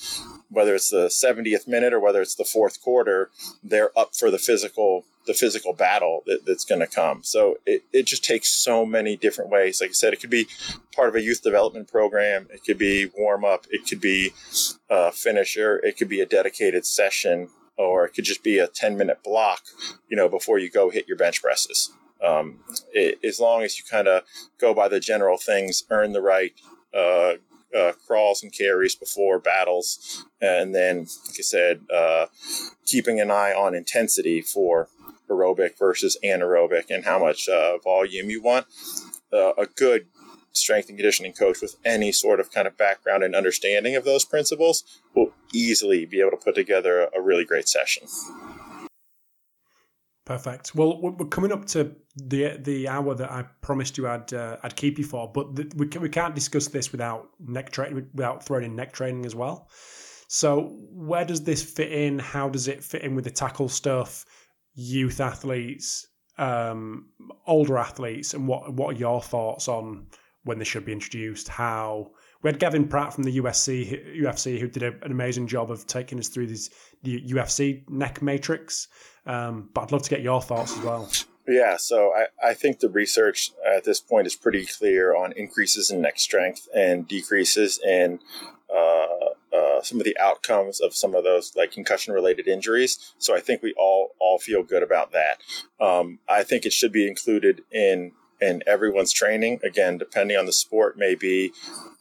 whether it's the 70th minute or whether it's the fourth quarter, they're up for the physical the physical battle that, that's going to come. So it, it just takes so many different ways. Like I said, it could be part of a youth development program. It could be warm up. It could be a finisher. It could be a dedicated session, or it could just be a 10 minute block, you know, before you go hit your bench presses. Um, it, as long as you kind of go by the general things, earn the right, uh, uh, crawls and carries before battles, and then, like I said, uh, keeping an eye on intensity for aerobic versus anaerobic and how much uh, volume you want. Uh, a good strength and conditioning coach with any sort of kind of background and understanding of those principles will easily be able to put together a really great session. Perfect. Well, we're coming up to the the hour that I promised you I'd uh, I'd keep you for, but the, we can, we can't discuss this without neck training without throwing in neck training as well. So, where does this fit in? How does it fit in with the tackle stuff? Youth athletes, um, older athletes, and what what are your thoughts on when they should be introduced? How we had Gavin Pratt from the USC UFC who did a, an amazing job of taking us through this the UFC neck matrix. Um, but I'd love to get your thoughts as well. Yeah, so I, I think the research at this point is pretty clear on increases in neck strength and decreases in uh, uh, some of the outcomes of some of those like concussion related injuries. So I think we all all feel good about that. Um, I think it should be included in in everyone's training. Again, depending on the sport, maybe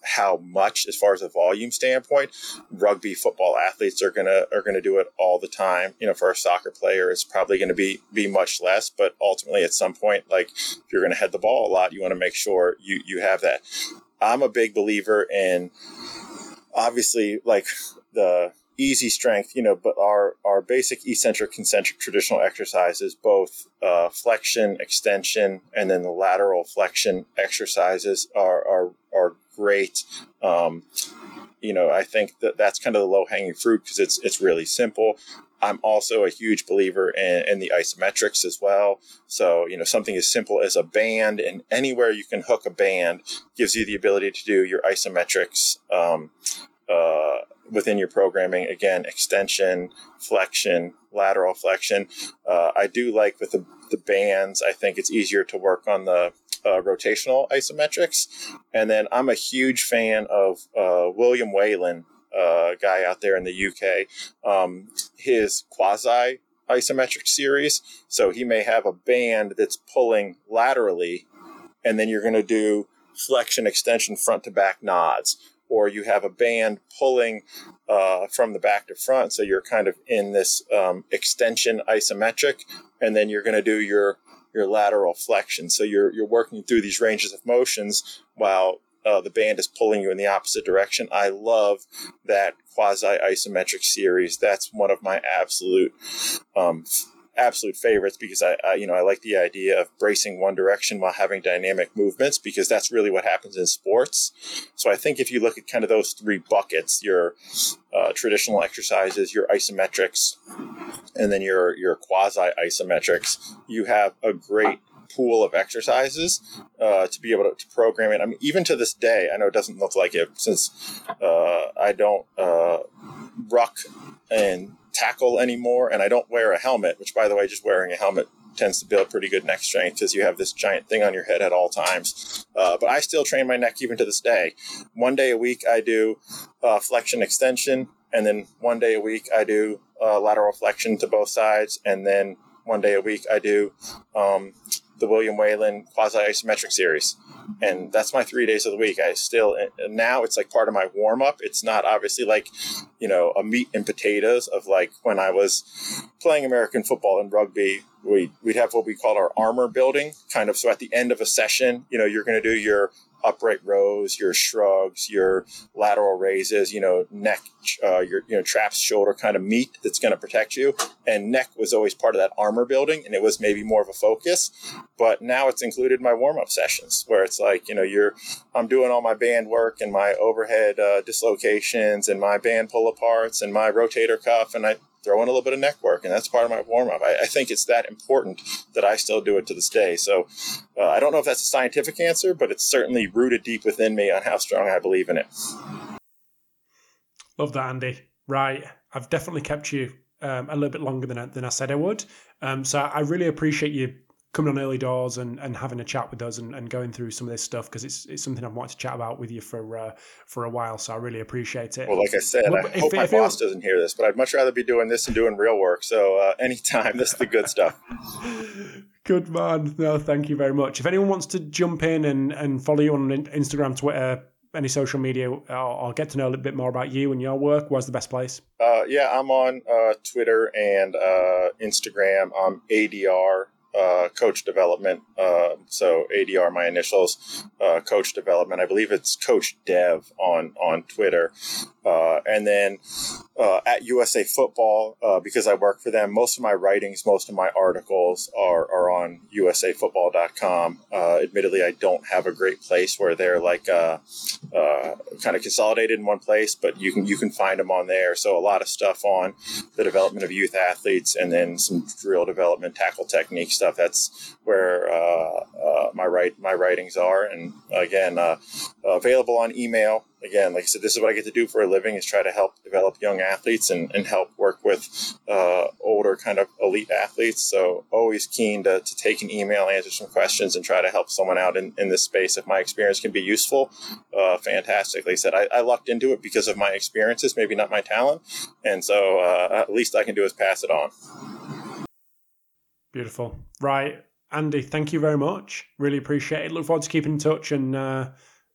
how much as far as a volume standpoint. Rugby football athletes are gonna are gonna do it all the time. You know, for a soccer player, it's probably gonna be be much less, but ultimately at some point, like if you're gonna head the ball a lot, you want to make sure you you have that. I'm a big believer in obviously like the easy strength, you know, but our, our basic eccentric, concentric traditional exercises, both uh, flexion, extension, and then the lateral flexion exercises are, are, are great. Um, you know, I think that that's kind of the low hanging fruit because it's it's really simple. I'm also a huge believer in, in, the isometrics as well. So, you know, something as simple as a band and anywhere you can hook a band gives you the ability to do your isometrics um, uh, within your programming. Again, extension, flexion, lateral flexion. Uh, I do like with the, the bands, I think it's easier to work on the uh, rotational isometrics. And then I'm a huge fan of uh, William Whalen uh, guy out there in the UK, um, his quasi isometric series. So he may have a band that's pulling laterally, and then you're going to do flexion extension front to back nods. Or you have a band pulling uh, from the back to front. So you're kind of in this um, extension isometric, and then you're going to do your your lateral flexion. So you're you're working through these ranges of motions while uh, the band is pulling you in the opposite direction. I love that quasi isometric series. That's one of my absolute um, absolute favorites because I, I, you know I like the idea of bracing one direction while having dynamic movements because that's really what happens in sports. So I think if you look at kind of those three buckets, your uh, traditional exercises, your isometrics, and then your your quasi isometrics, you have a great pool of exercises uh, to be able to, to, program it. I mean, even to this day, I know it doesn't look like it since uh, I don't uh, ruck and tackle anymore, and I don't wear a helmet. Which, by the way, just wearing a helmet tends to build pretty good neck strength because you have this giant thing on your head at all times. Uh, but I still train my neck even to this day. One day a week, I do uh, flexion extension, and then one day a week, I do uh, lateral flexion to both sides, and then one day a week, I do um, the William Whalen quasi isometric series. And that's my three days of the week. I still, now it's like part of my warm up. It's not obviously like, you know, a meat and potatoes of like when I was playing American football and rugby. We, we'd have what we called our armor building kind of. So at the end of a session, you know, you're going to do your upright rows, your shrugs, your lateral raises, you know, neck, uh, your, you know, traps, shoulder kind of meat that's going to protect you. And neck was always part of that armor building and it was maybe more of a focus. But now it's included in my warm up sessions where it's like, you know, you're, I'm doing all my band work and my overhead uh, dislocations and my band pull aparts and my rotator cuff. And I, throw in a little bit of neck work, and that's part of my warm up. I, I, think it's that important that I still do it to this day. So uh, I don't know if that's a scientific answer, but it's certainly rooted deep within me on how strong I believe in it. Love that, Andy. Right, I've definitely kept you um, a little bit longer than I, than I said I would. Um, so I really appreciate you coming on early doors and, and having a chat with us and, and going through some of this stuff because it's, it's something I've wanted to chat about with you for uh, for a while. So I really appreciate it. Well, like I said, well, I if, hope my boss doesn't hear this, but I'd much rather be doing this and doing real work. So uh, anytime, this is the good stuff. good man. No, thank you very much. If anyone wants to jump in and, and follow you on Instagram, Twitter, any social media, I'll, get to know a little bit more about you and your work. Where's the best place? Uh, yeah, I'm on uh, Twitter and uh, Instagram. I'm ADR uh, coach development. Uh, so ADR, my initials, uh, coach development. I believe it's Coach Dev on on Twitter. Uh, and then uh, at USA Football, uh, because I work for them, most of my writings, most of my articles are, are on usafootball.com. admittedly, I don't have a great place where they're like kind of consolidated in one place, but you can you can find them on there. So a lot of stuff on the development of youth athletes, and then some drill development, tackle technique stuff. That's where my write my writings are, and again, available on email again, like I said, this is what I get to do for a living is try to help develop young athletes and, and help work with uh, older kind of elite athletes. So always keen to, to take an email, answer some questions, and try to help someone out in, in this space. If my experience can be useful, uh, fantastic. Like I said, I, I, lucked into it because of my experiences, maybe not my talent. And so uh, at least I can do is pass it on. Beautiful. Right. Andy, thank you very much. Really appreciate it. Look forward to keeping in touch and uh,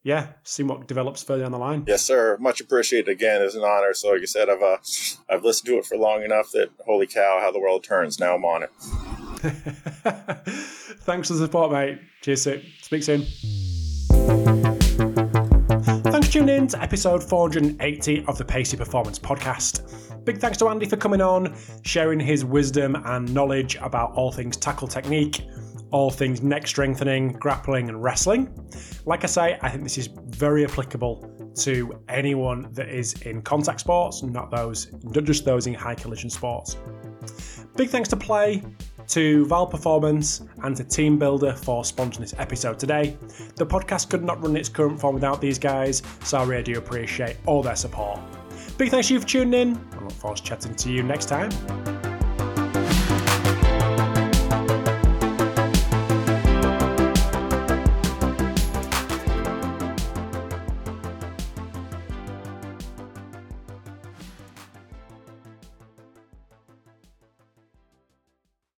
yeah, see what develops further down the line. Yes, sir. Much appreciated. Again, it's an honor. So, like I said, I've uh, I've listened to it for long enough that holy cow, how the world turns. Now I'm on it. Thanks for the support, mate. Cheers. Speak soon. Thanks for tuning in to episode 480 of the Pacey Performance Podcast. Big thanks to Andy for coming on, sharing his wisdom and knowledge about all things tackle technique all things neck strengthening, grappling, and wrestling. Like I say, I think this is very applicable to anyone that is in contact sports, not those, not just those in high collision sports. Big thanks to PLAE, to VALD Performance, and to TeamBuildr for sponsoring this episode today. The podcast could not run its current form without these guys, so I really do appreciate all their support. Big thanks to you for tuning in. I look forward to chatting to you next time.